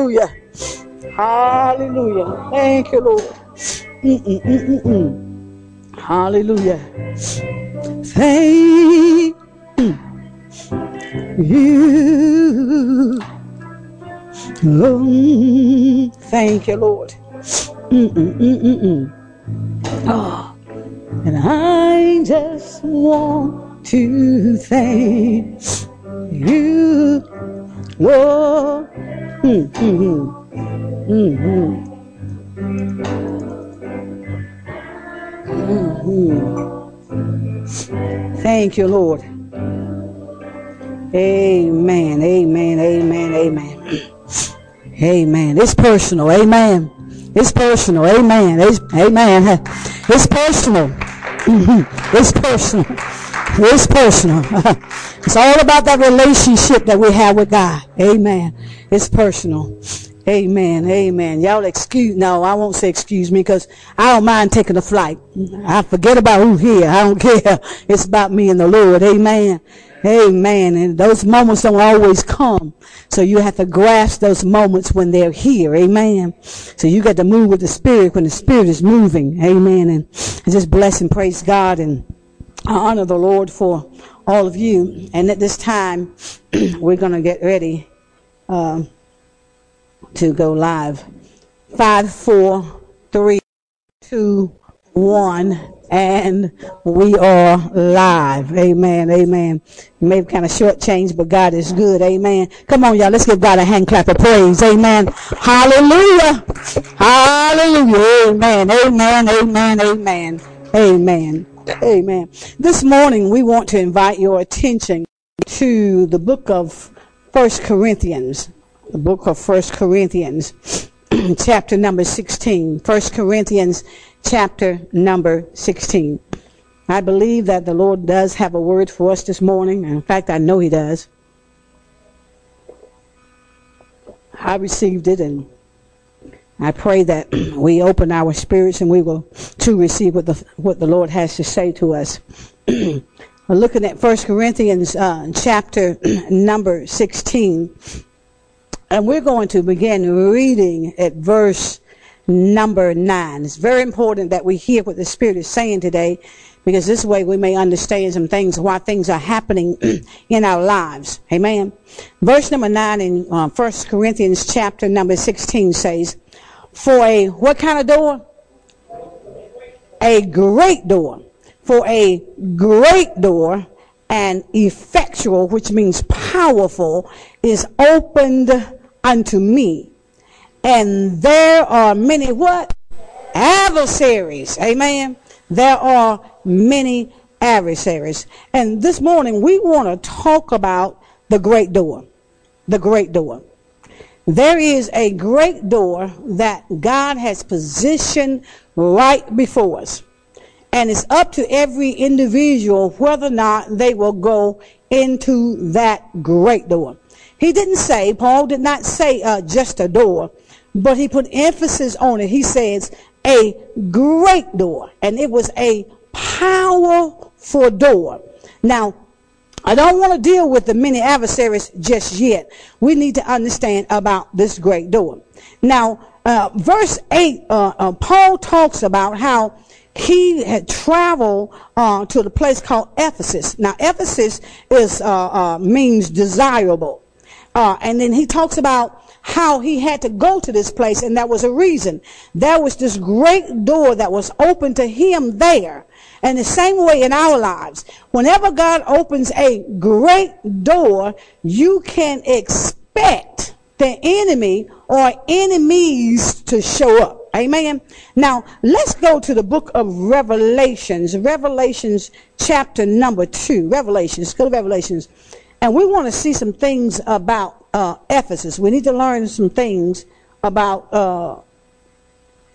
Hallelujah. Hallelujah. Thank you, Lord. Mm-mm-mm-mm-mm. Hallelujah. Thank you. Oh, thank you, Lord. Mm-mm-mm-mm-mm. Oh, and I just want to thank you, Lord. Mm-hmm. Mm-hmm. Mm-hmm. Thank you, Lord. Amen. Amen. Amen. Amen. Amen. It's personal. Amen. It's personal. Amen. It's, amen. It's personal. It's personal. It's personal. it's all about that relationship that we have with God. Amen. It's personal. Amen. Amen. Y'all excuse, no, I won't say excuse me because I don't mind taking a flight. I forget about who's here. I don't care. It's about me and the Lord. Amen. Amen. And those moments don't always come. So you have to grasp those moments when they're here. Amen. So you got to move with the Spirit when the Spirit is moving. Amen. And just bless and praise God and honor the Lord for all of you. And at this time, we're going to get ready. Um, to go live. Five, four, three, two, one, and we are live. Amen. Amen. You may have kind of shortchanged, but God is good. Amen. Come on, y'all. Let's give God a hand clap of praise. Amen. Hallelujah. Hallelujah. Amen. Amen. Amen. Amen. Amen. Amen. This morning we want to invite your attention to the book of First Corinthians the book of First Corinthians, chapter number 16. First Corinthians, chapter number 16. I believe that the Lord does have a word for us this morning. In fact, I know He does. I received it and I pray that we open our spirits and we will to receive what the, what the Lord has to say to us. We're looking at First Corinthians uh, chapter number 16. And we're going to begin reading at verse number nine. It's very important that we hear what the Spirit is saying today because this way we may understand some things, why things are happening in our lives. Amen. Verse number nine in uh, 1 Corinthians chapter number 16 says, for a, what kind of door? A great door. For a great door and effectual, which means powerful, is opened unto me. And there are many what? Adversaries. Amen. There are many adversaries. And this morning we want to talk about the great door. The great door. There is a great door that God has positioned right before us. And it's up to every individual whether or not they will go into that great door. He didn't say, Paul did not say uh, just a door, but he put emphasis on it. He says a great door, and it was a powerful door. Now, I don't want to deal with the many adversaries just yet. We need to understand about this great door. Now, uh, verse 8, uh, uh Paul talks about how he had traveled uh, to the place called Ephesus. Now, Ephesus is uh, means desirable. Uh, and then he talks about how he had to go to this place, and that was a reason. There was this great door that was open to him there. And the same way in our lives, whenever God opens a great door, you can expect the enemy or enemies to show up. Amen. Now, let's go to the book of Revelations. Revelations chapter number two. Revelations. Go to Revelations and we want to see some things about uh, Ephesus. We need to learn some things about uh,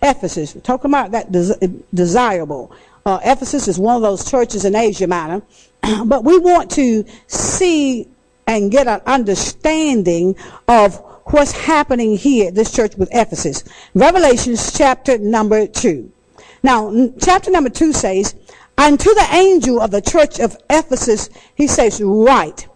Ephesus. We're talking about that des- desirable. Uh, Ephesus is one of those churches in Asia Minor, but we want to see and get an understanding of what's happening here at this church with Ephesus. Revelations chapter number two. Now, chapter number two says, Unto the angel of the church of Ephesus, he says, Write.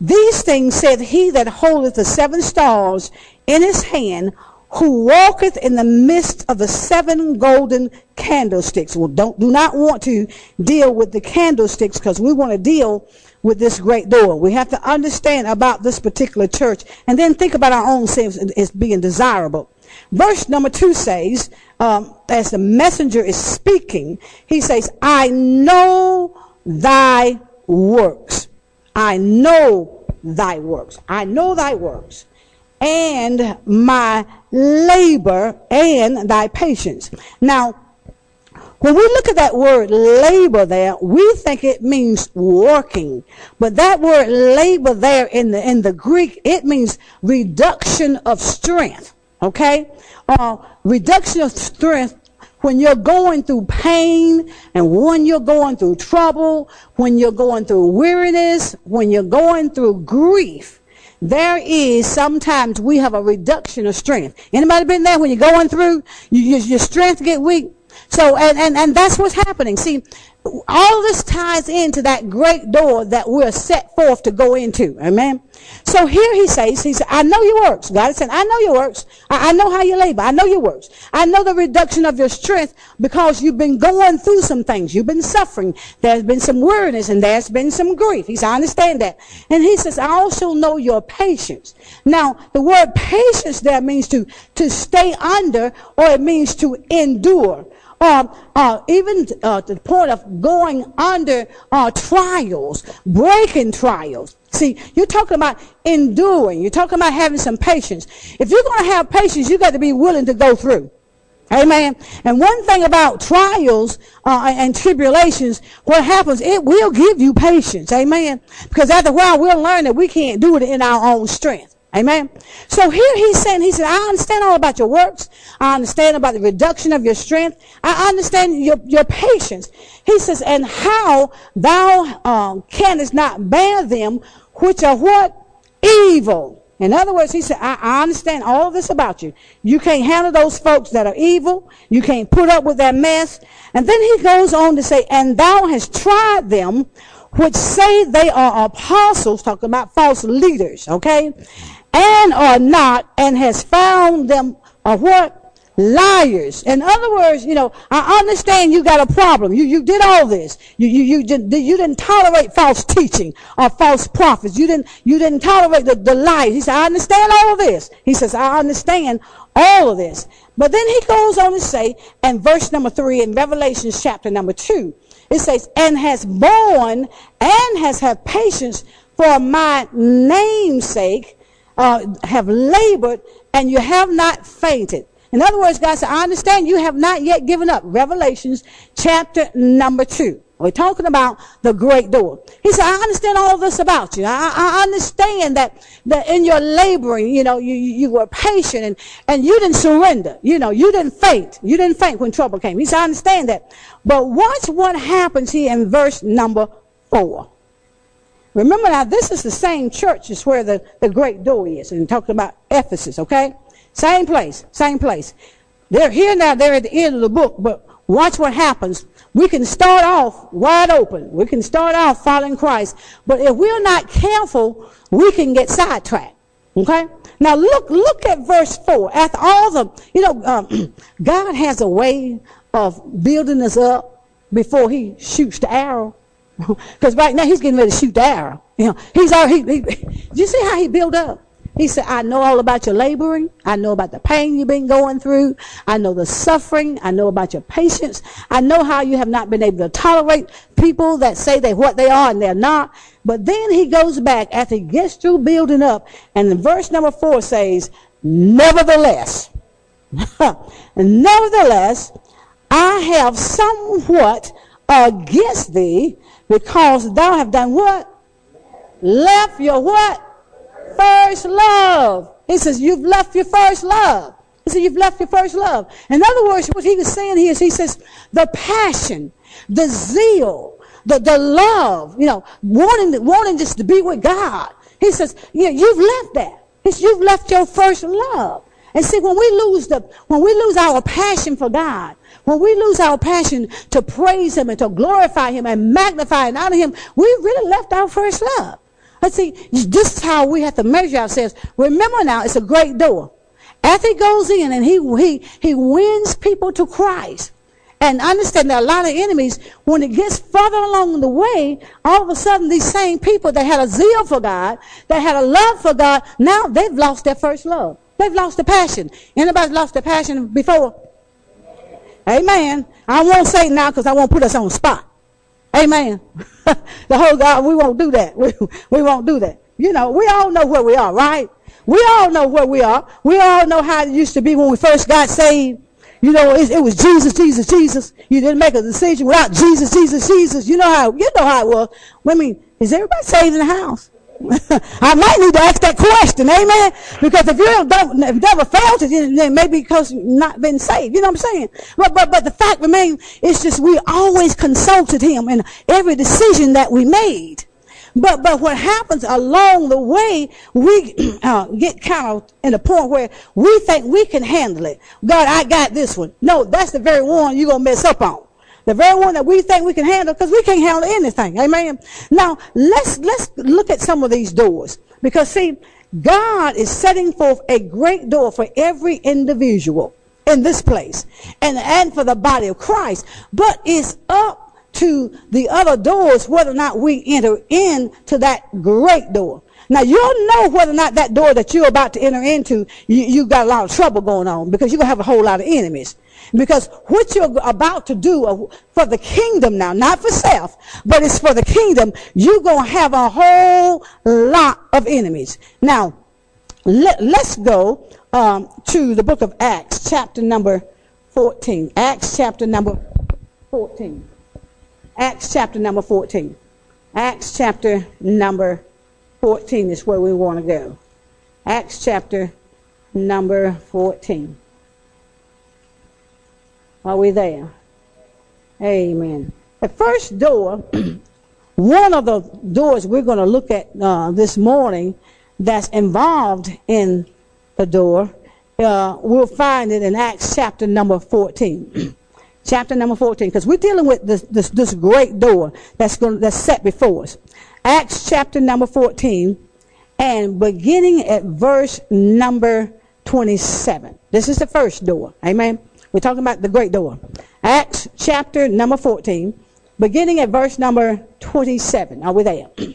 These things said he that holdeth the seven stars in his hand, who walketh in the midst of the seven golden candlesticks. Well, don't, do not want to deal with the candlesticks because we want to deal with this great door. We have to understand about this particular church and then think about our own sins as being desirable. Verse number two says, um, as the messenger is speaking, he says, I know thy works. I know thy works. I know thy works and my labor and thy patience. Now, when we look at that word labor there, we think it means working. But that word labor there in the, in the Greek, it means reduction of strength. Okay? Uh, reduction of strength when you're going through pain and when you're going through trouble, when you're going through weariness, when you're going through grief there is sometimes we have a reduction of strength. Anybody been there when you're going through, you, your strength get weak? So, and, and, and that's what's happening. See, all this ties into that great door that we're set forth to go into. Amen. So here he says, he said, I know your works. God is saying, I know your works. I, I, know how you labor. I know your works. I know the reduction of your strength because you've been going through some things. You've been suffering. There's been some weariness and there's been some grief. He said, I understand that. And he says, I also know your patience. Now, the word patience there means to, to stay under or it means to endure uh, uh, even uh, the point of going under uh, trials, breaking trials. See, you're talking about enduring. You're talking about having some patience. If you're going to have patience, you got to be willing to go through. Amen. And one thing about trials uh, and tribulations, what happens, it will give you patience. Amen. Because after a while, we'll learn that we can't do it in our own strength. Amen. So here he's saying, he said, I understand all about your works. I understand about the reduction of your strength. I understand your, your patience. He says, and how thou um, canst not bear them which are what? Evil. In other words, he said, I, I understand all this about you. You can't handle those folks that are evil. You can't put up with that mess. And then he goes on to say, and thou hast tried them which say they are apostles, talking about false leaders, okay? And are not, and has found them are what? Liars. In other words, you know, I understand you got a problem. You, you did all this. You, you, you, did, you didn't tolerate false teaching or false prophets. You didn't, you didn't tolerate the, the lies. He said, I understand all of this. He says, I understand all of this. But then he goes on to say, in verse number three in Revelation chapter number two, it says, and has borne and has had patience for my name's sake uh, have labored and you have not fainted. In other words, God said, I understand you have not yet given up. Revelations chapter number two. We're talking about the great door. He said, I understand all this about you. I, I understand that, that in your laboring, you know, you, you were patient and, and you didn't surrender. You know, you didn't faint. You didn't faint when trouble came. He said, I understand that. But watch what happens here in verse number four. Remember now, this is the same church as where the, the great door is. And talking about Ephesus, okay? Same place, same place. They're here now, they're at the end of the book, but watch what happens. We can start off wide open. We can start off following Christ. But if we're not careful, we can get sidetracked. Okay? Now look, look at verse 4. After all the, you know, um, God has a way of building us up before he shoots the arrow. Because right now he's getting ready to shoot arrow. You know, he's already, he, he, you see how he built up? He said, I know all about your laboring. I know about the pain you've been going through. I know the suffering. I know about your patience. I know how you have not been able to tolerate people that say they're what they are and they're not. But then he goes back after he gets through building up and the verse number four says, nevertheless, nevertheless, I have somewhat against thee because thou have done what? Left your what? First love. He says, you've left your first love. He said, you've left your first love. In other words, what he was saying here is he says, the passion, the zeal, the, the love, you know, wanting, wanting just to be with God. He says, yeah, you've left that. It's, you've left your first love. And see, when we lose the, when we lose our passion for God, when we lose our passion to praise Him and to glorify Him and magnify and honor Him, we really left our first love. Let's see, this is how we have to measure ourselves. Remember now, it's a great door. As he goes in and he, he, he wins people to Christ, and understand that a lot of enemies, when it gets further along the way, all of a sudden these same people that had a zeal for God, that had a love for God, now they've lost their first love. They've lost the passion. Anybody lost their passion before? Amen. I won't say now because I won't put us on spot. Amen. the whole God, we won't do that. We, we won't do that. You know, we all know where we are, right? We all know where we are. We all know how it used to be when we first got saved. You know, it, it, was Jesus, Jesus, Jesus. You didn't make a decision without Jesus, Jesus, Jesus. You know how you know how it was. I mean, is everybody saved in the house? I might need to ask that question, amen. Because if you don't, if never failed it, then maybe because you've not been saved. You know what I'm saying? But but but the fact remains, it's just we always consulted Him in every decision that we made. But but what happens along the way, we uh, get kind of in a point where we think we can handle it. God, I got this one. No, that's the very one you're gonna mess up on. The very one that we think we can handle, because we can't handle anything. Amen. Now let's let's look at some of these doors. Because see, God is setting forth a great door for every individual in this place and, and for the body of Christ. But it's up to the other doors whether or not we enter into that great door. Now you'll know whether or not that door that you're about to enter into, you, you got a lot of trouble going on because you're going to have a whole lot of enemies. Because what you're about to do for the kingdom now, not for self, but it's for the kingdom, you're going to have a whole lot of enemies. Now, let, us go um, to the book of Acts, chapter number 14. Acts chapter number 14. Acts chapter number 14. Acts chapter number 14 is where we want to go. Acts chapter number 14. Are we there? Amen. The first door, one of the doors we're going to look at uh, this morning that's involved in the door, uh, we'll find it in Acts chapter number 14. chapter number 14, because we're dealing with this, this, this great door that's, going, that's set before us. Acts chapter number 14, and beginning at verse number 27. This is the first door. Amen. We're talking about the great door. Acts chapter number 14, beginning at verse number 27. Are we there?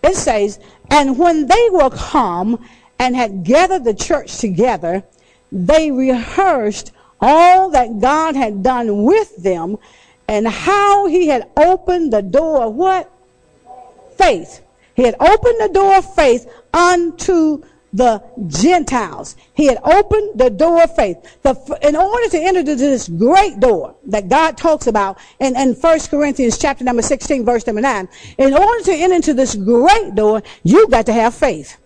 It says, And when they were come and had gathered the church together, they rehearsed all that God had done with them and how he had opened the door of what? Faith. He had opened the door of faith unto the Gentiles. He had opened the door of faith. The, in order to enter into this great door that God talks about in, in 1 Corinthians chapter number 16, verse number 9, in order to enter into this great door, you've got to have faith.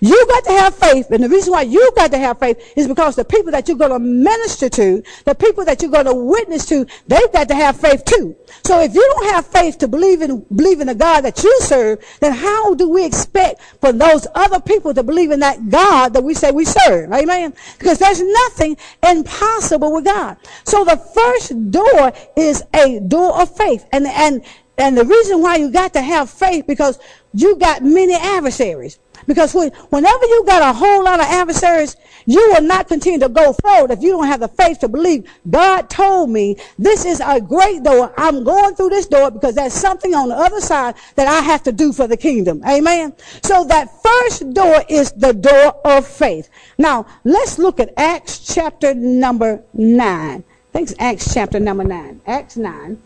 You got to have faith, and the reason why you got to have faith is because the people that you're going to minister to, the people that you're going to witness to, they've got to have faith too. So if you don't have faith to believe in believe in the God that you serve, then how do we expect for those other people to believe in that God that we say we serve? Amen. Because there's nothing impossible with God. So the first door is a door of faith, and and and the reason why you got to have faith because you got many adversaries. Because whenever you got a whole lot of adversaries, you will not continue to go forward if you don't have the faith to believe. God told me this is a great door. I'm going through this door because there's something on the other side that I have to do for the kingdom. Amen. So that first door is the door of faith. Now let's look at Acts chapter number nine. I think it's Acts chapter number nine. Acts nine.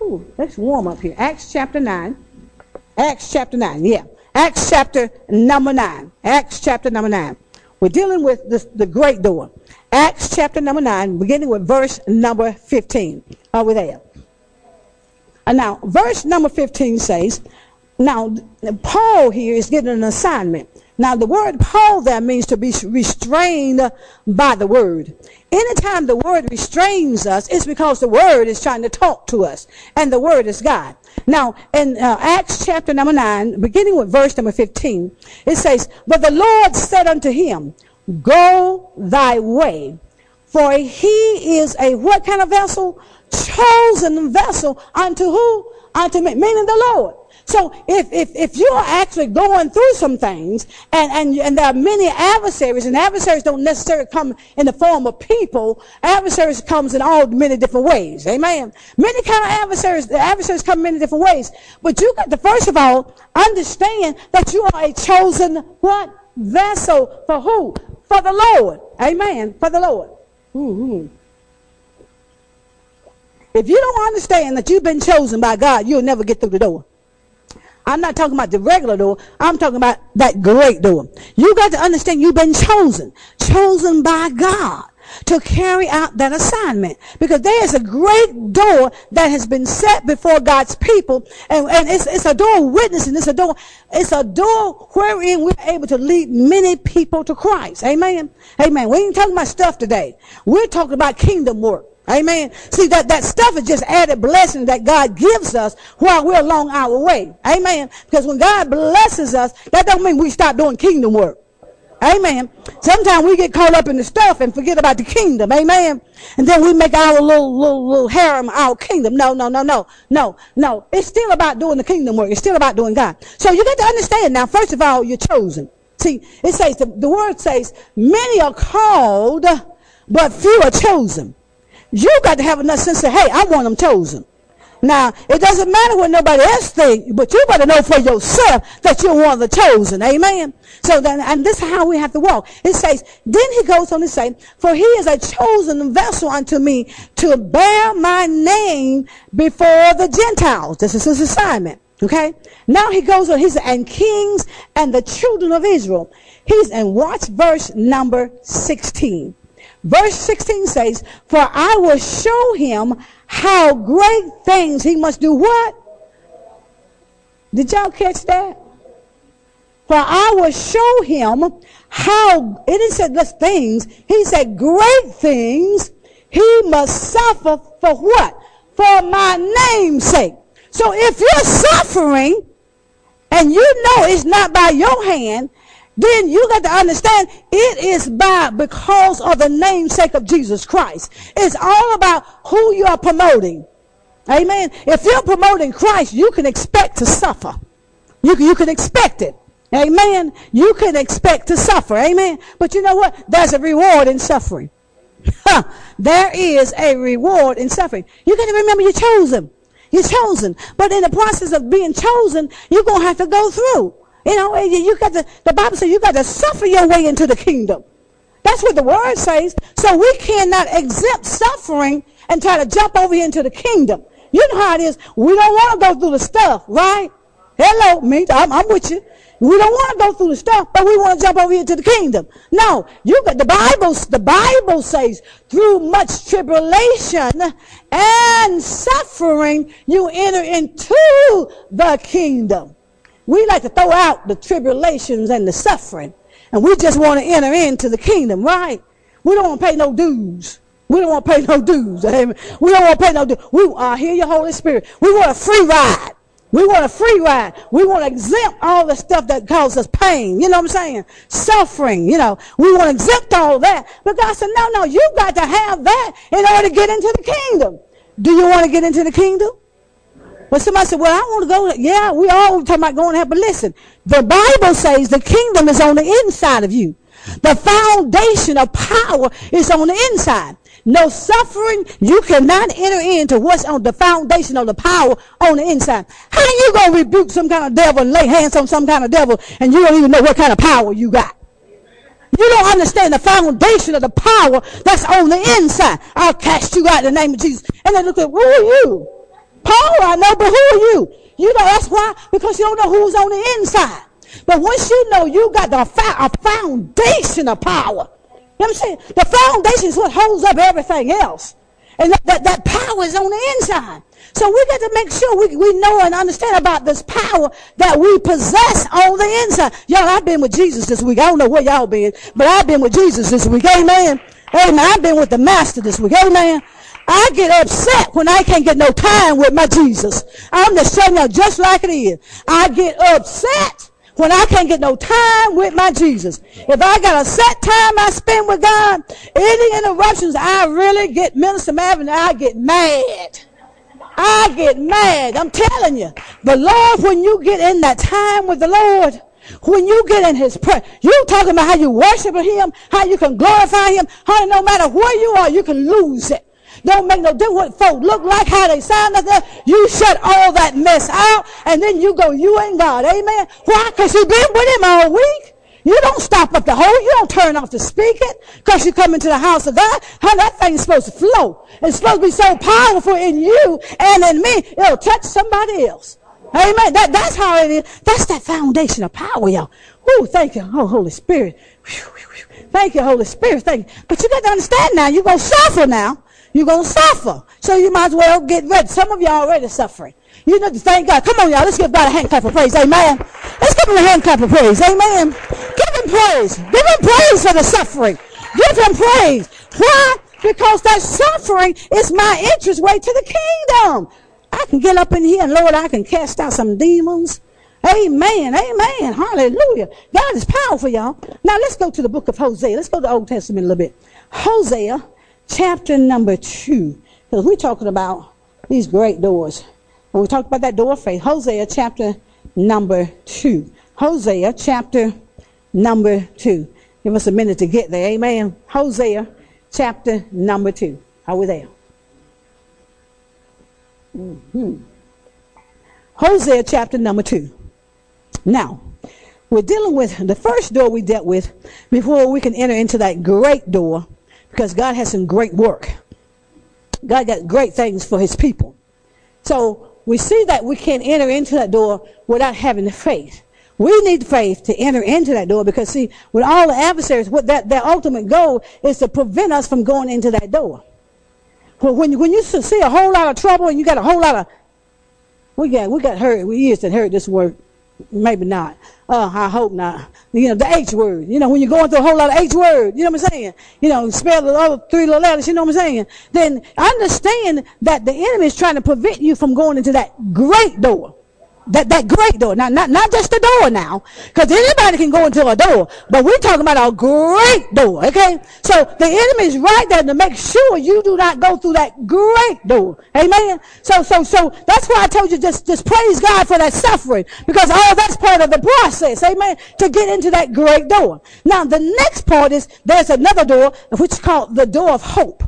Ooh, let's warm up here. Acts chapter nine. Acts chapter nine. Yeah. Acts chapter number 9. Acts chapter number 9. We're dealing with this, the great door. Acts chapter number 9, beginning with verse number 15. Are we there? And now, verse number 15 says, now, Paul here is getting an assignment. Now, the word Paul there means to be restrained by the word. Anytime the word restrains us, it's because the word is trying to talk to us, and the word is God. Now, in uh, Acts chapter number 9, beginning with verse number 15, it says, But the Lord said unto him, Go thy way, for he is a what kind of vessel? Chosen vessel unto who? Unto me, meaning the Lord. So if, if, if you're actually going through some things and, and, and there are many adversaries and adversaries don't necessarily come in the form of people, adversaries comes in all many different ways. Amen. Many kind of adversaries, the adversaries come many different ways. But you got to first of all understand that you are a chosen what? Vessel for who? For the Lord. Amen. For the Lord. Mm-hmm. If you don't understand that you've been chosen by God, you'll never get through the door. I'm not talking about the regular door. I'm talking about that great door. You got to understand you've been chosen. Chosen by God to carry out that assignment. Because there is a great door that has been set before God's people. And, and it's, it's a door of witnessing. It's a door, it's a door wherein we're able to lead many people to Christ. Amen. Amen. We ain't talking about stuff today. We're talking about kingdom work. Amen. See that, that stuff is just added blessing that God gives us while we're along our way. Amen. Because when God blesses us, that don't mean we stop doing kingdom work. Amen. Sometimes we get caught up in the stuff and forget about the kingdom. Amen. And then we make our little, little, little harem our kingdom. No, no, no, no, no, no. It's still about doing the kingdom work. It's still about doing God. So you got to understand now, first of all, you're chosen. See, it says, the, the word says, many are called, but few are chosen. You got to have enough sense to say, hey, I want them chosen. Now, it doesn't matter what nobody else think, but you better know for yourself that you're one of the chosen. Amen. So then, and this is how we have to walk. It says, then he goes on to say, for he is a chosen vessel unto me to bear my name before the Gentiles. This is his assignment. Okay. Now he goes on, he's, and kings and the children of Israel. He's, in watch verse number 16. Verse 16 says, For I will show him how great things he must do what? Did y'all catch that? For I will show him how, it didn't say less things, he said great things he must suffer for what? For my name's sake. So if you're suffering and you know it's not by your hand, then you got to understand it is by because of the namesake of Jesus Christ. It's all about who you are promoting. Amen. If you're promoting Christ, you can expect to suffer. You, you can expect it. Amen. You can expect to suffer. Amen. But you know what? There's a reward in suffering. there is a reward in suffering. You got to remember you're chosen. You're chosen. But in the process of being chosen, you're going to have to go through. You know, eh, you got to, the Bible says you got to suffer your way into the kingdom. That's what the word says. So we cannot exempt suffering and try to jump over into the kingdom. You know how it is. We don't want to go through the stuff, right? Hello, me. I'm, I'm with you. We don't want to go through the stuff, but we want to jump over into the kingdom. No, you got the Bible. The Bible says through much tribulation and suffering, you enter into the kingdom. We like to throw out the tribulations and the suffering, and we just want to enter into the kingdom, right? We don't want to pay no dues. We don't want to pay no dues. Amen. We don't want to pay no dues. We uh, hear your Holy Spirit. We want a free ride. We want a free ride. We want to exempt all the stuff that causes us pain. You know what I'm saying? Suffering. You know, we want to exempt all that. But God said, no, no, you've got to have that in order to get into the kingdom. Do you want to get into the kingdom? Well, somebody said, well, I want to go. Yeah, we all talking about going there. But listen, the Bible says the kingdom is on the inside of you. The foundation of power is on the inside. No suffering, you cannot enter into what's on the foundation of the power on the inside. How you going to rebuke some kind of devil and lay hands on some kind of devil and you don't even know what kind of power you got? You don't understand the foundation of the power that's on the inside. I'll cast you out in the name of Jesus. And they look at, who are you? Paul, I know, but who are you? You know that's why? Because you don't know who's on the inside. But once you know you got the a foundation of power, you know what I'm saying? The foundation is what holds up everything else. And that, that, that power is on the inside. So we got to make sure we, we know and understand about this power that we possess on the inside. Y'all, I've been with Jesus this week. I don't know where y'all been, but I've been with Jesus this week. Amen. Amen. I've been with the master this week. Amen. I get upset when I can't get no time with my Jesus. I'm just telling you just like it is. I get upset when I can't get no time with my Jesus. If I got a set time I spend with God, any interruptions, I really get Minister Marvin, I get mad. I get mad. I'm telling you. But Lord, when you get in that time with the Lord, when you get in his prayer, you talking about how you worship him, how you can glorify him, how no matter where you are, you can lose it. Don't make no difference what folk look like, how they sound that. You shut all that mess out, and then you go, you ain't God. Amen. Why? Because you been with him all week. You don't stop up the hole. You don't turn off the speaker because you come into the house of God. How that thing's supposed to flow. It's supposed to be so powerful in you and in me. It'll touch somebody else. Amen. That, that's how it is. That's that foundation of power, y'all. Whoo, thank you. Oh, Holy Spirit. Thank you, Holy Spirit. Thank you. But you got to understand now, you're going to suffer now. You're going to suffer. So you might as well get ready. Some of y'all already suffering. You know, thank God. Come on, y'all. Let's give God a hand clap of praise. Amen. Let's give him a hand clap of praise. Amen. Give him praise. Give him praise for the suffering. Give him praise. Why? Because that suffering is my entrance way to the kingdom. I can get up in here and Lord, I can cast out some demons. Amen. Amen. Hallelujah. God is powerful, y'all. Now let's go to the book of Hosea. Let's go to the Old Testament a little bit. Hosea chapter number two. Because we're talking about these great doors. And we talked about that door of faith. Hosea chapter number two. Hosea chapter number two. Give us a minute to get there. Amen. Hosea chapter number two. Are we there? Mm-hmm. Hosea chapter number two. Now, we're dealing with the first door we dealt with before we can enter into that great door because God has some great work. God got great things for his people. So we see that we can't enter into that door without having the faith. We need faith to enter into that door because see, with all the adversaries, what that, their ultimate goal is to prevent us from going into that door. Well, when, when you see a whole lot of trouble and you got a whole lot of, we got, we got hurt, we used to heard this word, maybe not. Uh, I hope not. You know, the H word. You know, when you're going through a whole lot of H word, you know what I'm saying? You know, spell the other three little letters, you know what I'm saying? Then understand that the enemy is trying to prevent you from going into that great door. That, that great door. Now, not, not just the door now, because anybody can go into a door, but we're talking about a great door, okay? So the enemy is right there to make sure you do not go through that great door. Amen? So, so, so that's why I told you just, just praise God for that suffering, because all that's part of the process, amen, to get into that great door. Now, the next part is there's another door, which is called the door of hope.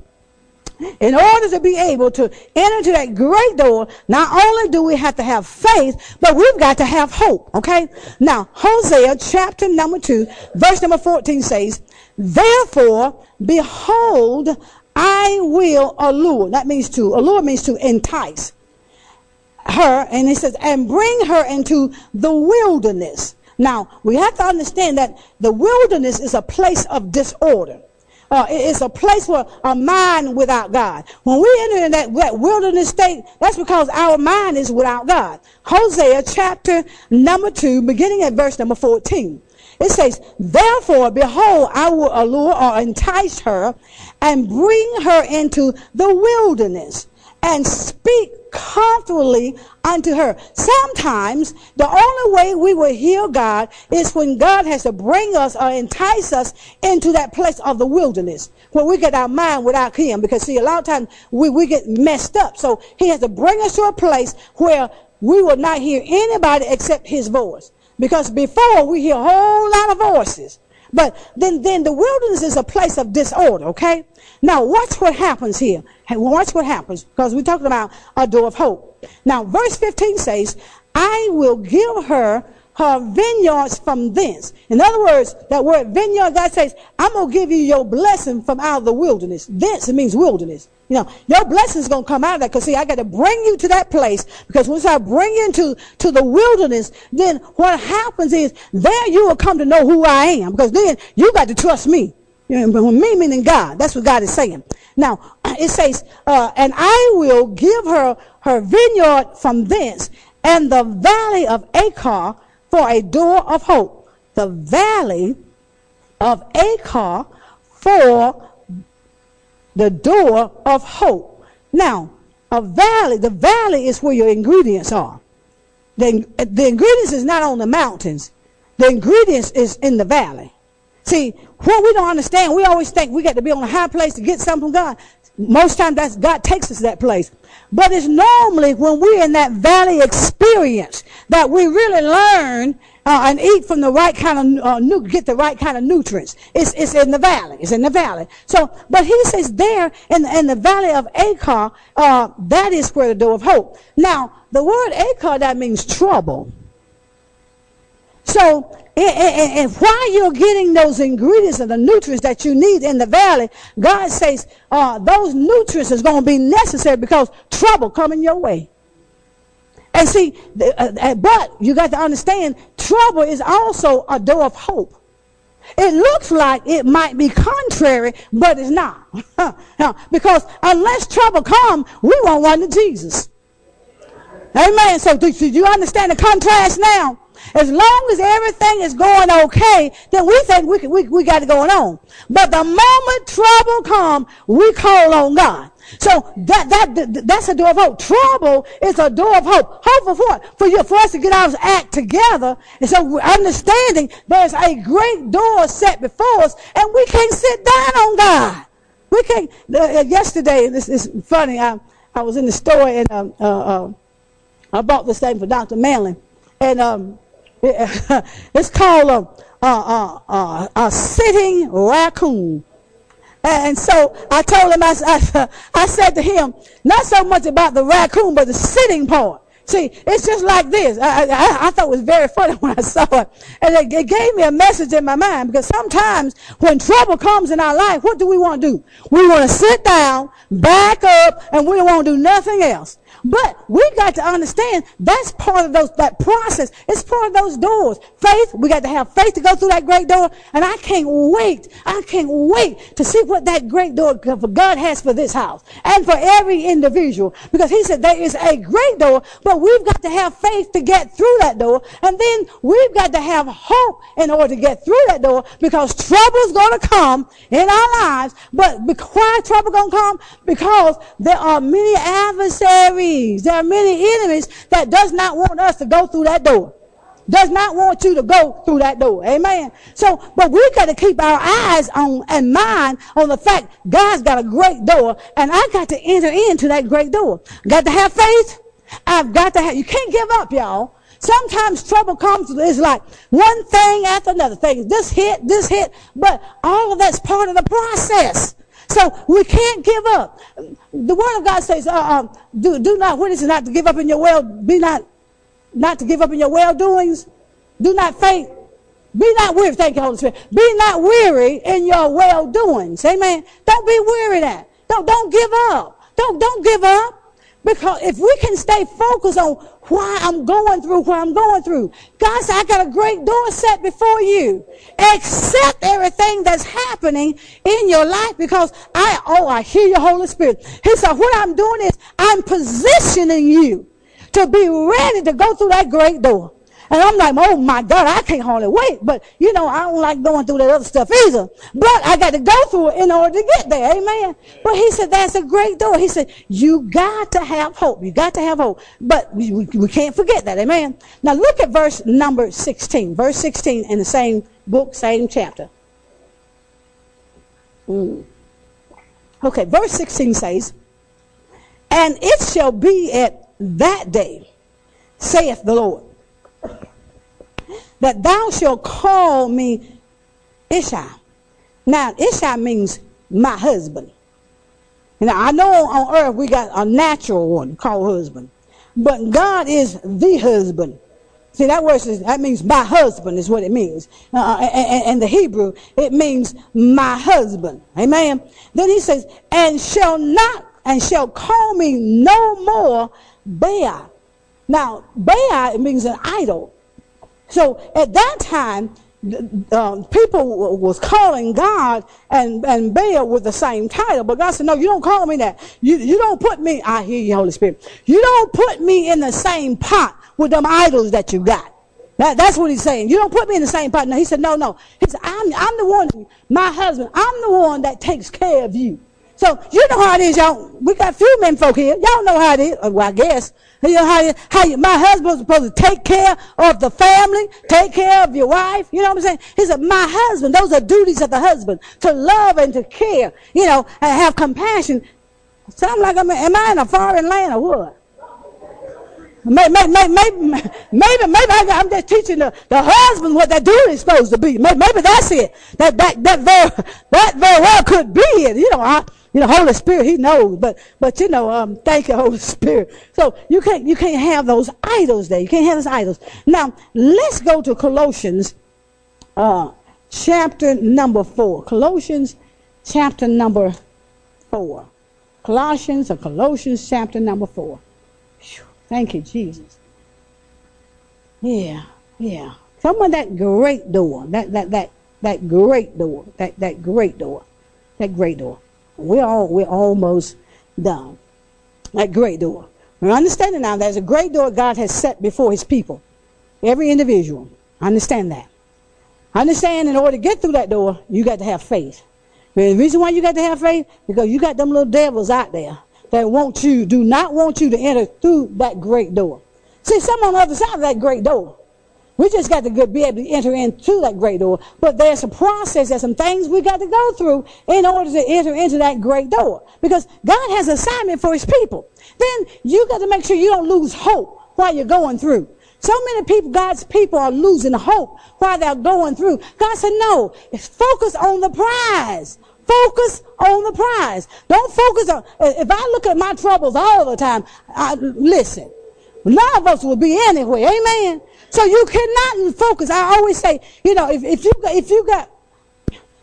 In order to be able to enter into that great door, not only do we have to have faith, but we've got to have hope. Okay? Now, Hosea chapter number 2, verse number 14 says, Therefore, behold, I will allure. That means to, allure means to entice her. And he says, and bring her into the wilderness. Now, we have to understand that the wilderness is a place of disorder. Uh, it's a place for a mind without God. When we enter in that, that wilderness state, that's because our mind is without God. Hosea chapter number 2, beginning at verse number 14. It says, Therefore, behold, I will allure or entice her and bring her into the wilderness and speak comfortably unto her. Sometimes the only way we will hear God is when God has to bring us or entice us into that place of the wilderness where we get our mind without him because see a lot of times we, we get messed up. So he has to bring us to a place where we will not hear anybody except his voice. Because before we hear a whole lot of voices. But then, then the wilderness is a place of disorder, okay? Now watch what happens here. Watch what happens because we're talking about a door of hope. Now verse 15 says, I will give her her vineyards from thence. In other words, that word vineyard, God says, I'm going to give you your blessing from out of the wilderness. Thence, it means wilderness. You know, your blessing is going to come out of that because see, I got to bring you to that place because once I bring you into to the wilderness, then what happens is there you will come to know who I am because then you got to trust me. You know, me meaning God. That's what God is saying. Now, it says, uh, and I will give her her vineyard from thence and the valley of Achor for a door of hope. The valley of Achor for the door of hope. Now, a valley, the valley is where your ingredients are. The, the ingredients is not on the mountains. The ingredients is in the valley. See, what we don't understand, we always think we got to be on a high place to get something from God. Most times that's God takes us to that place. But it's normally when we're in that valley experience that we really learn uh, and eat from the right kind of uh, nu- get the right kind of nutrients. It's it's in the valley. It's in the valley. So, but he says there in the, in the valley of Achor, uh, that is where the door of hope. Now, the word Achor that means trouble. So, and, and, and, while you're getting those ingredients and the nutrients that you need in the valley, God says uh, those nutrients is going to be necessary because trouble coming your way. And see, uh, uh, but you got to understand, trouble is also a door of hope. It looks like it might be contrary, but it's not. because unless trouble come, we won't run to Jesus. Amen. So do, do you understand the contrast now? As long as everything is going okay, then we think we, we, we got it going on. But the moment trouble come, we call on God. So that, that, that's a door of hope. Trouble is a door of hope. Hope for what? For you, for us to get our act together. And so understanding there's a great door set before us and we can't sit down on God. We can't, uh, yesterday, this is funny, I, I was in the store and, um, uh, uh, I bought this thing for Dr. Manley. And, um, it's called a, a, a, a, sitting raccoon. And so I told him, I, I, I said to him, not so much about the raccoon, but the sitting part. See, it's just like this. I, I, I, thought it was very funny when I saw it. And it, it, gave me a message in my mind because sometimes when trouble comes in our life, what do we want to do? We want to sit down, back up, and we don't want to do nothing else. But we got to understand that's part of those that process. It's part of those doors. Faith, we got to have faith to go through that great door. And I can't wait. I can't wait to see what that great door God has for this house and for every individual. Because he said there is a great door, but we've got to have faith to get through that door. And then we've got to have hope in order to get through that door because trouble's going to come in our lives. But why trouble going to come? Because there are many adversaries there are many enemies that does not want us to go through that door. Does not want you to go through that door. Amen. So, but we got to keep our eyes on and mind on the fact God's got a great door and I got to enter into that great door. Got to have faith. I've got to have, you can't give up, y'all. Sometimes trouble comes, it's like one thing after another thing. This hit, this hit, but all of that's part of the process. So we can't give up. The word of God says, uh, uh, do, do not, what is it, not to give up in your well, be not, not to give up in your well doings. Do not faint. Be not weary. Thank you, Holy Spirit. Be not weary in your well doings. Amen. Don't be weary that. Don't, don't give up. Don't, don't give up. Because if we can stay focused on why I'm going through what I'm going through, God said, I got a great door set before you. Accept everything that's happening in your life because I, oh, I hear your Holy Spirit. He said, what I'm doing is I'm positioning you to be ready to go through that great door. And I'm like, oh my God, I can't hardly wait. But you know, I don't like going through that other stuff either. But I got to go through it in order to get there. Amen. But he said, that's a great door. He said, you got to have hope. You got to have hope. But we, we, we can't forget that. Amen. Now look at verse number 16. Verse 16 in the same book, same chapter. Mm. Okay, verse 16 says, And it shall be at that day, saith the Lord that thou shalt call me Isha. Now, Isha means my husband. Now, I know on earth we got a natural one called husband, but God is the husband. See, that word says, that means my husband is what it means. Uh, and, and the Hebrew, it means my husband. Amen. Then he says, and shall not, and shall call me no more Baal. Now, Baal means an idol. So at that time, um, people was calling God and, and Baal with the same title. But God said, no, you don't call me that. You, you don't put me, I hear you, Holy Spirit. You don't put me in the same pot with them idols that you got. That, that's what he's saying. You don't put me in the same pot. Now he said, no, no. He said, I'm, I'm the one, my husband, I'm the one that takes care of you. So you know how it is, y'all. We got few men folk here. Y'all know how it is. Uh, well, I guess. You know how, how you, my husband's supposed to take care of the family, take care of your wife. You know what I'm saying? He said, my husband, those are duties of the husband, to love and to care, you know, and have compassion like I'm, am I in a foreign land or what? Maybe, maybe, maybe, maybe, maybe I'm just teaching the, the husband what that duty is supposed to be. Maybe, maybe that's it. That, that, that very, that very well could be it. You know, I, you know, Holy Spirit, He knows. But, but you know, um, thank you, Holy Spirit. So you can't, you can't have those idols there. You can't have those idols. Now, let's go to Colossians, uh, chapter number four. Colossians, chapter number four. Colossians or Colossians, chapter number four. Whew. Thank you, Jesus. Yeah, yeah. Come on, that great door. That that that that great door. That that great door. That great door. We're all we're almost done. That great door. We're understanding now there's a great door God has set before his people. Every individual. Understand that. Understand in order to get through that door, you got to have faith. And The reason why you got to have faith, because you got them little devils out there that want you, do not want you to enter through that great door. See, some on the other side of that great door. We just got to be able to enter into that great door. But there's a process, there's some things we got to go through in order to enter into that great door. Because God has assignment for his people. Then you got to make sure you don't lose hope while you're going through. So many people, God's people are losing hope while they're going through. God said, no, focus on the prize. Focus on the prize. Don't focus on, if I look at my troubles all the time, I, listen, none of us will be anywhere. Amen. So you cannot focus. I always say, you know, if, if you, if you got,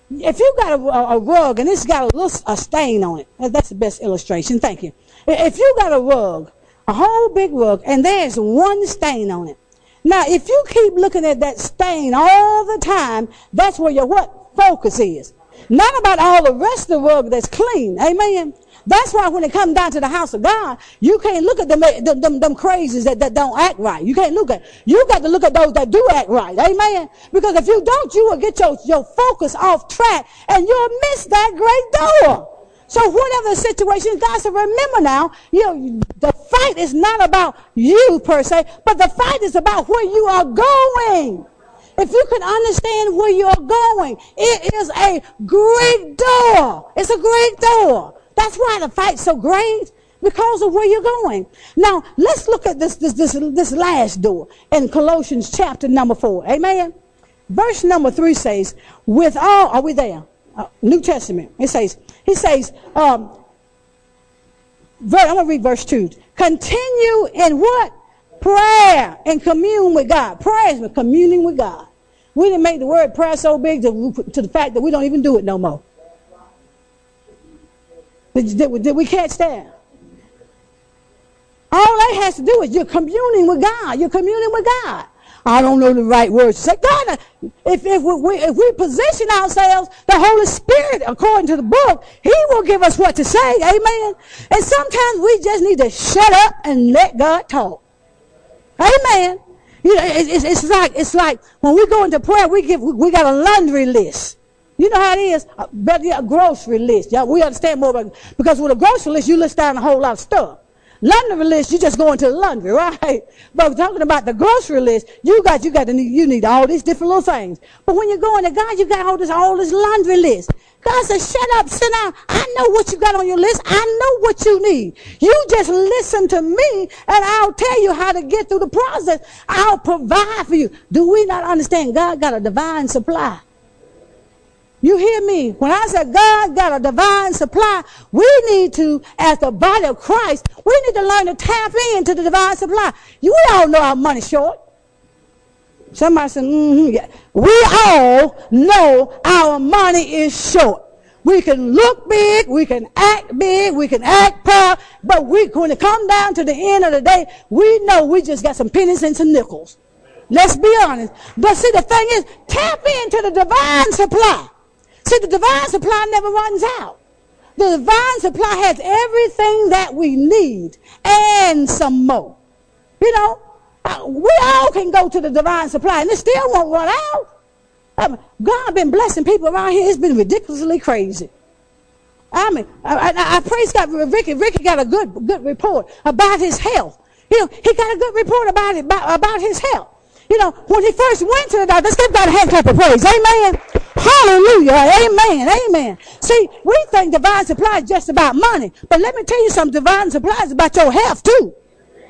if you got a, a, rug and it's got a little a stain on it, that's the best illustration. Thank you. If you got a rug, a whole big rug, and there's one stain on it. Now, if you keep looking at that stain all the time, that's where your what focus is. Not about all the rest of the rug that's clean. Amen. That's why when it comes down to the house of God, you can't look at them, them, them, them crazies that, that don't act right. You can't look at, you got to look at those that do act right. Amen. Because if you don't, you will get your, your focus off track and you'll miss that great door. So whatever the situation, God said, remember now, you know, the fight is not about you per se, but the fight is about where you are going. If you can understand where you're going, it is a great door. It's a great door. That's why the fight's so great because of where you're going. Now, let's look at this, this, this, this last door in Colossians chapter number four. Amen. Verse number three says, with all, are we there? Uh, New Testament. It says, he says, um, I'm going to read verse two. Continue in what? Prayer and commune with God. Prayer is communing with God. We didn't make the word prayer so big to, to the fact that we don't even do it no more. That we catch that? All that has to do is you're communing with God. You're communing with God. I don't know the right words to say. God, if, if, we, if we position ourselves, the Holy Spirit, according to the book, He will give us what to say. Amen. And sometimes we just need to shut up and let God talk. Amen. You know, it's, it's like it's like when we go into prayer, we give we got a laundry list. You know how it is? Uh, better a grocery list. Yeah, we understand more about because with a grocery list, you list down a whole lot of stuff. Laundry list, you just go into the laundry, right? But talking about the grocery list, you got you got to need you need all these different little things. But when you're going into God, you got all this all this laundry list. God says, shut up, sit down. I know what you got on your list. I know what you need. You just listen to me and I'll tell you how to get through the process. I'll provide for you. Do we not understand God got a divine supply? You hear me? When I said God got a divine supply, we need to, as the body of Christ, we need to learn to tap into the divine supply. You all know our money short. Somebody said, mm-hmm, yeah. We all know our money is short. We can look big, we can act big, we can act proud, but we, when it come down to the end of the day, we know we just got some pennies and some nickels. Let's be honest. But see, the thing is, tap into the divine supply. See, the divine supply never runs out. The divine supply has everything that we need and some more. You know, uh, we all can go to the divine supply and it still won't run out. Um, God been blessing people around here. It's been ridiculously crazy. I mean, I, I, I praise God Ricky. Ricky got a good, good report about his health. You know, he got a good report about it, about, about his health. You know, when he first went to the doctor, let's give God a hand clap of praise. Amen. Hallelujah. Amen. Amen. See, we think divine supply is just about money. But let me tell you something. Divine supply is about your health too.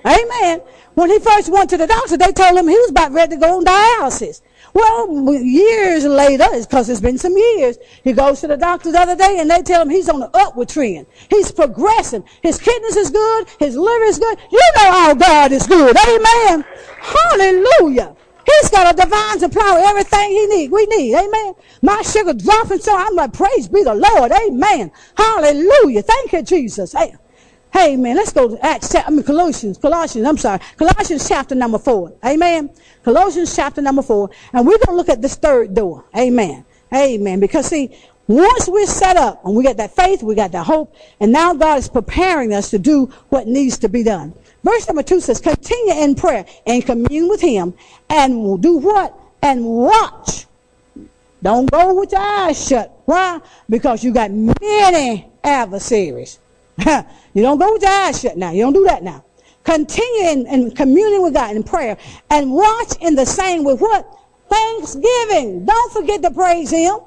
Amen. When he first went to the doctor, they told him he was about ready to go on dialysis. Well, years later, because it's been some years, he goes to the doctor the other day and they tell him he's on the upward trend. He's progressing. His kidneys is good. His liver is good. You know our God is good. Amen. Hallelujah. He's got a divine supply of everything he need. We need. Amen. My sugar dropping, so I'm like, praise be the Lord. Amen. Hallelujah. Thank you, Jesus. Hey, hey man, let's go to Acts, I mean Colossians, Colossians, I'm sorry, Colossians chapter number four. Amen. Colossians chapter number four. And we're going to look at this third door. Amen. Amen. Because see, once we're set up and we got that faith, we got that hope, and now God is preparing us to do what needs to be done. Verse number two says, continue in prayer and commune with him and do what? And watch. Don't go with your eyes shut. Why? Because you got many adversaries. you don't go with your eyes shut now. You don't do that now. Continue in, in communing with God in prayer and watch in the same with what? Thanksgiving. Don't forget to praise him.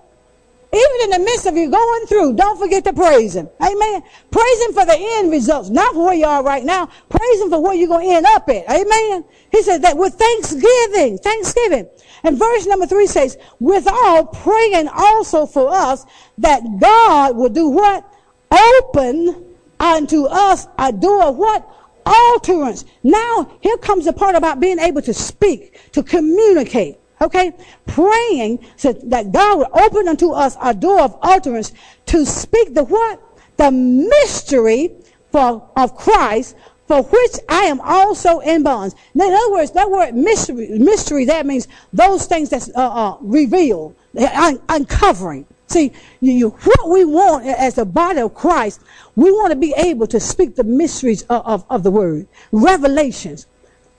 Even in the midst of you going through, don't forget to praise Him. Amen. Praise Him for the end results, not for where you are right now. Praise Him for where you're going to end up at. Amen. He said that with thanksgiving, thanksgiving. And verse number three says, with all praying also for us that God will do what? Open unto us a door what? Utterance. Now, here comes the part about being able to speak, to communicate. Okay? Praying so that God would open unto us a door of utterance to speak the what? The mystery for, of Christ for which I am also in bonds. Now, in other words, that word mystery, mystery that means those things that's uh, uh, revealed, un- uncovering. See, you, you, what we want as the body of Christ, we want to be able to speak the mysteries of, of, of the word, revelations.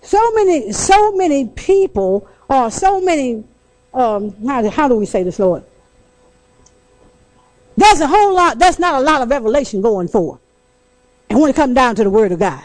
So many, so many people or so many, um, how, how do we say this, Lord? There's a whole lot, there's not a lot of revelation going for. And when it comes down to the Word of God.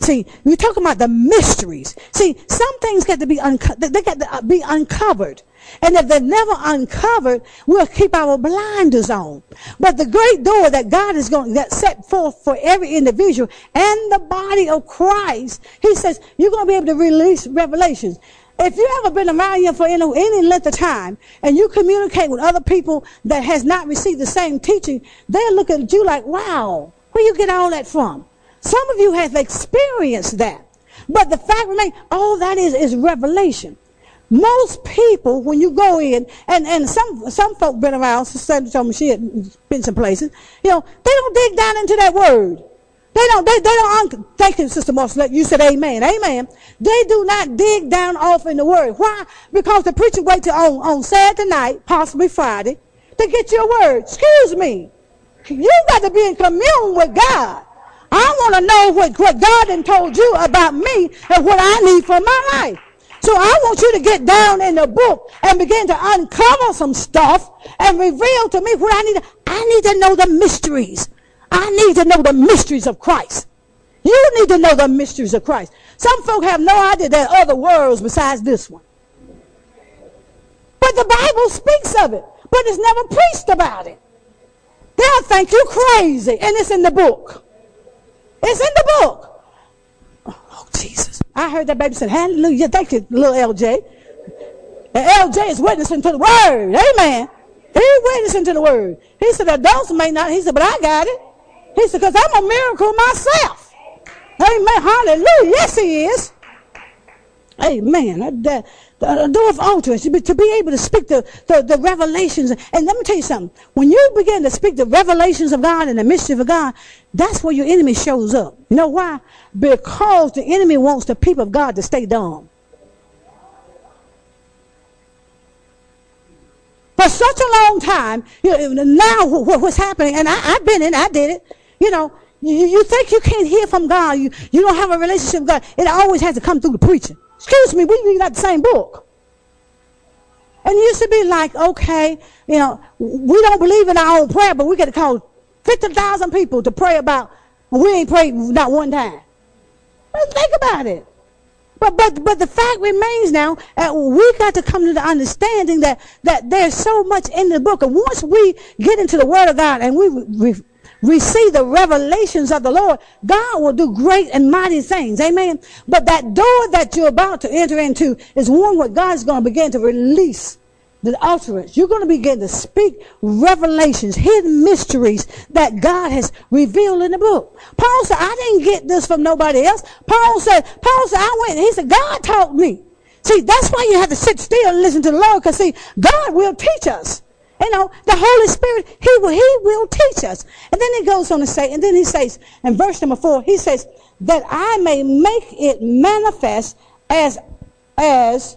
See, we're talking about the mysteries. See, some things got to be unco- they got to uh, be uncovered. And if they're never uncovered, we'll keep our blinders on. But the great door that God is going that set forth for every individual and the body of Christ, He says you're going to be able to release revelations. If you ever been around here for any, any length of time and you communicate with other people that has not received the same teaching, they'll look at you like, wow, where you get all that from? Some of you have experienced that. But the fact remains, all that is is revelation. Most people, when you go in, and, and some some folk been around, Sister told me she had been some places, you know, they don't dig down into that word. They don't, they, they don't, thank you, Sister Marcellette. You said amen. Amen. They do not dig down off in the word. Why? Because the preacher waits on, on Saturday night, possibly Friday, to get your word. Excuse me. You got to be in commune with God. I want to know what, what God had told you about me and what I need for my life. So I want you to get down in the book and begin to uncover some stuff and reveal to me what I need. I need to know the mysteries. I need to know the mysteries of Christ. You need to know the mysteries of Christ. Some folk have no idea there are other worlds besides this one. But the Bible speaks of it, but it's never preached about it. They'll think you crazy, and it's in the book. It's in the book. Oh, Jesus. I heard that baby say, Hallelujah. Thank you, little LJ. And LJ is witnessing to the word. Amen. He's witnessing to the word. He said, adults may not. He said, but I got it. He said, because I'm a miracle myself. Amen. Hallelujah. Yes, he is. Amen. The, the door of utterance, to be, to be able to speak the, the, the, revelations. And let me tell you something. When you begin to speak the revelations of God and the mystery of God, that's where your enemy shows up. You know why? Because the enemy wants the people of God to stay dumb. For such a long time, you know, now what, what's happening, and I, have been in, I did it. You know, you, you think you can't hear from God. You, you don't have a relationship with God. It always has to come through the preaching. Excuse me, we read out the same book. And it used to be like, okay, you know, we don't believe in our own prayer, but we got to call 50,000 people to pray about, we ain't prayed not one time. Let's think about it. But but but the fact remains now, uh, we got to come to the understanding that that there's so much in the book, and once we get into the Word of God and we re- receive the revelations of the Lord, God will do great and mighty things. Amen. But that door that you're about to enter into is one where God's going to begin to release the utterance. You're going to begin to speak revelations, hidden mysteries that God has revealed in the book. Paul said, I didn't get this from nobody else. Paul said, Paul said, I went, and he said, God taught me. See, that's why you have to sit still and listen to the Lord, because see, God will teach us. You know, the Holy Spirit, He will, He will teach us. And then He goes on to say, and then He says, in verse number four, He says, that I may make it manifest as, as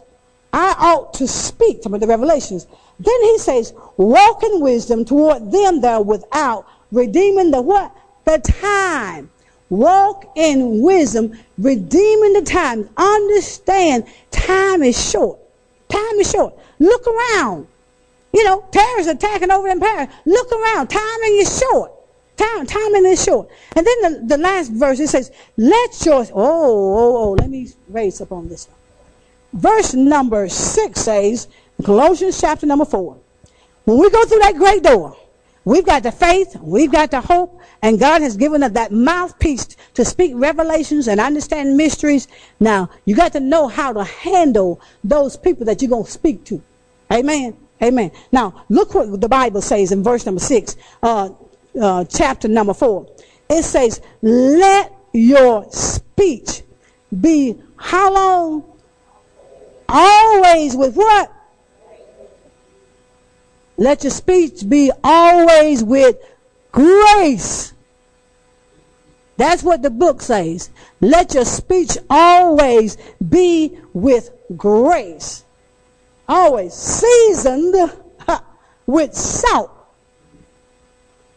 I ought to speak, of the revelations. Then he says, walk in wisdom toward them that are without, redeeming the what? The time. Walk in wisdom, redeeming the time. Understand time is short. Time is short. Look around. You know, terrorists attacking over in Paris. Look around. Timing is short. Time, timing is short. And then the, the last verse, it says, let your, oh, oh, oh, let me raise up on this one verse number six says, Colossians chapter number four. When we go through that great door, we've got the faith, we've got the hope, and God has given us that mouthpiece to speak revelations and understand mysteries. Now, you got to know how to handle those people that you're going to speak to. Amen. Amen. Now, look what the Bible says in verse number six, uh, uh, chapter number four. It says, let your speech be how long? Always with what? Let your speech be always with grace. That's what the book says. Let your speech always be with grace. Always seasoned with salt.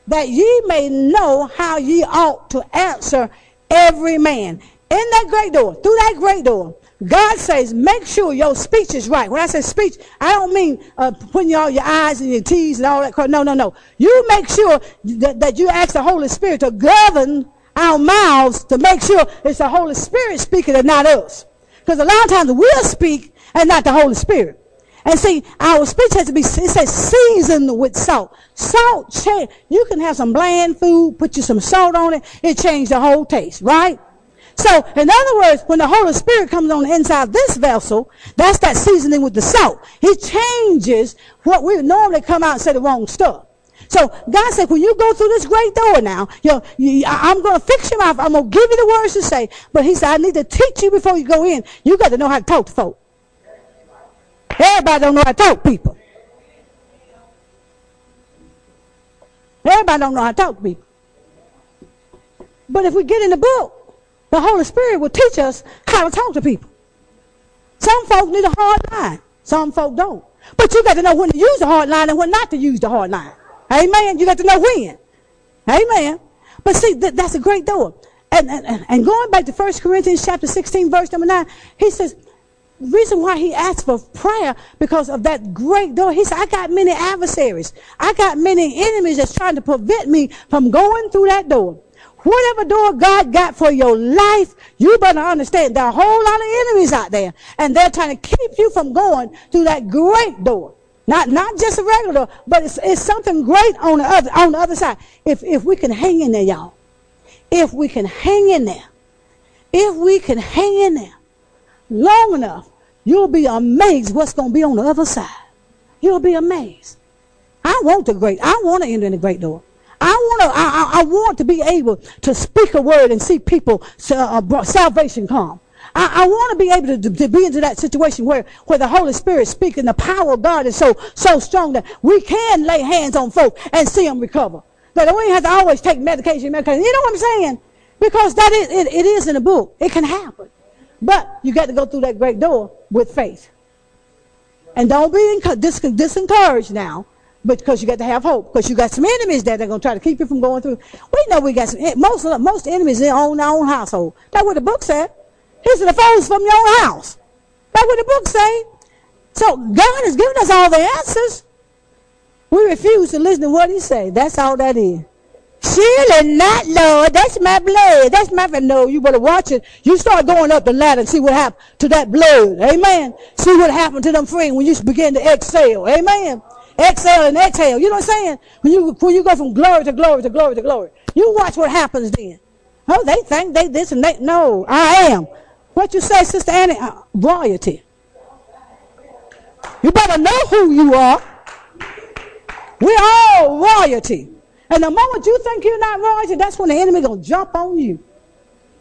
That ye may know how ye ought to answer every man. In that great door, through that great door, God says, make sure your speech is right. When I say speech, I don't mean uh, putting all your I's and your T's and all that. No, no, no. You make sure that, that you ask the Holy Spirit to govern our mouths to make sure it's the Holy Spirit speaking and not us. Because a lot of times we'll speak and not the Holy Spirit. And see, our speech has to be, it says seasoned with salt. Salt. You can have some bland food, put you some salt on it, it changes the whole taste, right? So, in other words, when the Holy Spirit comes on the inside of this vessel, that's that seasoning with the salt. He changes what we normally come out and say the wrong stuff. So God said, when you go through this great door now, you, you I'm going to fix your mouth. I'm going to give you the words to say. But he said, I need to teach you before you go in. You got to know how to talk to folk. Everybody don't know how to talk to people. Everybody don't know how to talk to people. But if we get in the book, the Holy Spirit will teach us how to talk to people. Some folk need a hard line. Some folk don't. But you got to know when to use the hard line and when not to use the hard line. Amen. You got to know when. Amen. But see, th- that's a great door. And, and, and going back to 1 Corinthians chapter 16, verse number 9, he says, reason why he asked for prayer because of that great door. He said, I got many adversaries. I got many enemies that's trying to prevent me from going through that door. Whatever door God got for your life, you better understand there are a whole lot of enemies out there. And they're trying to keep you from going through that great door. Not, not just a regular door, but it's, it's something great on the other, on the other side. If, if we can hang in there, y'all. If we can hang in there. If we can hang in there long enough, you'll be amazed what's going to be on the other side. You'll be amazed. I want the great, I want to enter in the great door. I want to, I, I, want to be able to speak a word and see people uh, salvation come. I, I want to be able to, to, be into that situation where, where the Holy Spirit speaking, the power of God is so, so strong that we can lay hands on folk and see them recover. That we have to always take medication, medication. You know what I'm saying? Because that is, it, it is in the book. It can happen. But you got to go through that great door with faith. And don't be dis- disencouraged now because you got to have hope because you got some enemies that are going to try to keep you from going through. We know we got some, most, most enemies in our own, our own household. That's what the book said. Are the foes from your own house. That's what the book say. So God has given us all the answers. We refuse to listen to what he say. That's all that is. Surely not, Lord. That's my blood. That's my blood. No, you better watch it. You start going up the ladder and see what happened to that blood. Amen. See what happened to them friends when you begin to exhale. Amen. Exhale and exhale. You know what I'm saying? When you when you go from glory to glory to glory to glory, you watch what happens then. Oh, they think they this and they no. I am. What you say, Sister Annie? Uh, royalty. You better know who you are. We're all royalty. And the moment you think you're not royalty, that's when the enemy gonna jump on you.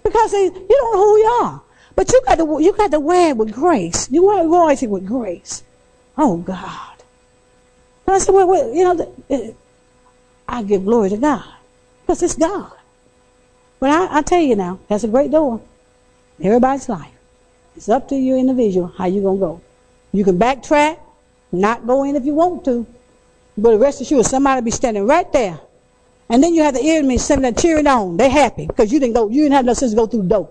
Because they, you don't know who you are. But you got to you got to wear it with grace. You wear royalty with grace. Oh God. And I said, well, well you know, it, I give glory to God because it's God. But I, I tell you now, that's a great door. Everybody's life. It's up to you individual how you gonna go. You can backtrack, not go in if you want to, but the rest assured somebody be standing right there. And then you have the enemy sitting there cheering on. They're happy because you didn't go, you didn't have no sense to go through door.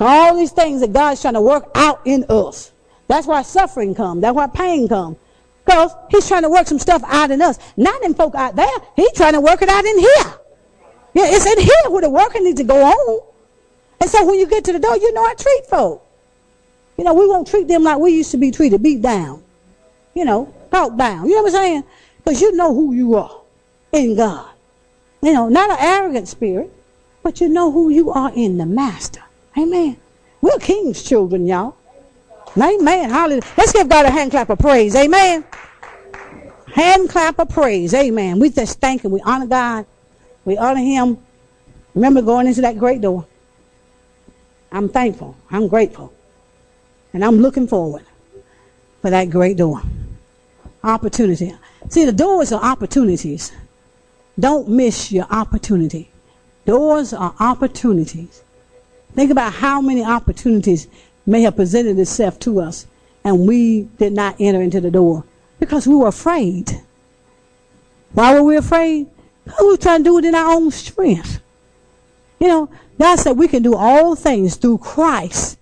All these things that God's trying to work out in us. That's why suffering comes. That's why pain comes. Because he's trying to work some stuff out in us. Not in folk out there. He's trying to work it out in here. Yeah, it's in here where the working needs to go on. And so when you get to the door, you know to treat folk. You know, we won't treat them like we used to be treated, beat down. You know, talk down. You know what I'm saying? Because you know who you are in God. You know, not an arrogant spirit, but you know who you are in the Master. Amen. We're King's children, y'all. Amen. Hallelujah. Let's give God a hand clap of praise. Amen. Hand clap of praise. Amen. We just thank Him. We honor God. We honor Him. Remember going into that great door. I'm thankful. I'm grateful. And I'm looking forward for that great door. Opportunity. See, the doors are opportunities. Don't miss your opportunity. Doors are opportunities. Think about how many opportunities may have presented itself to us and we did not enter into the door because we were afraid. Why were we afraid? Because we were trying to do it in our own strength. You know, God said we can do all things through Christ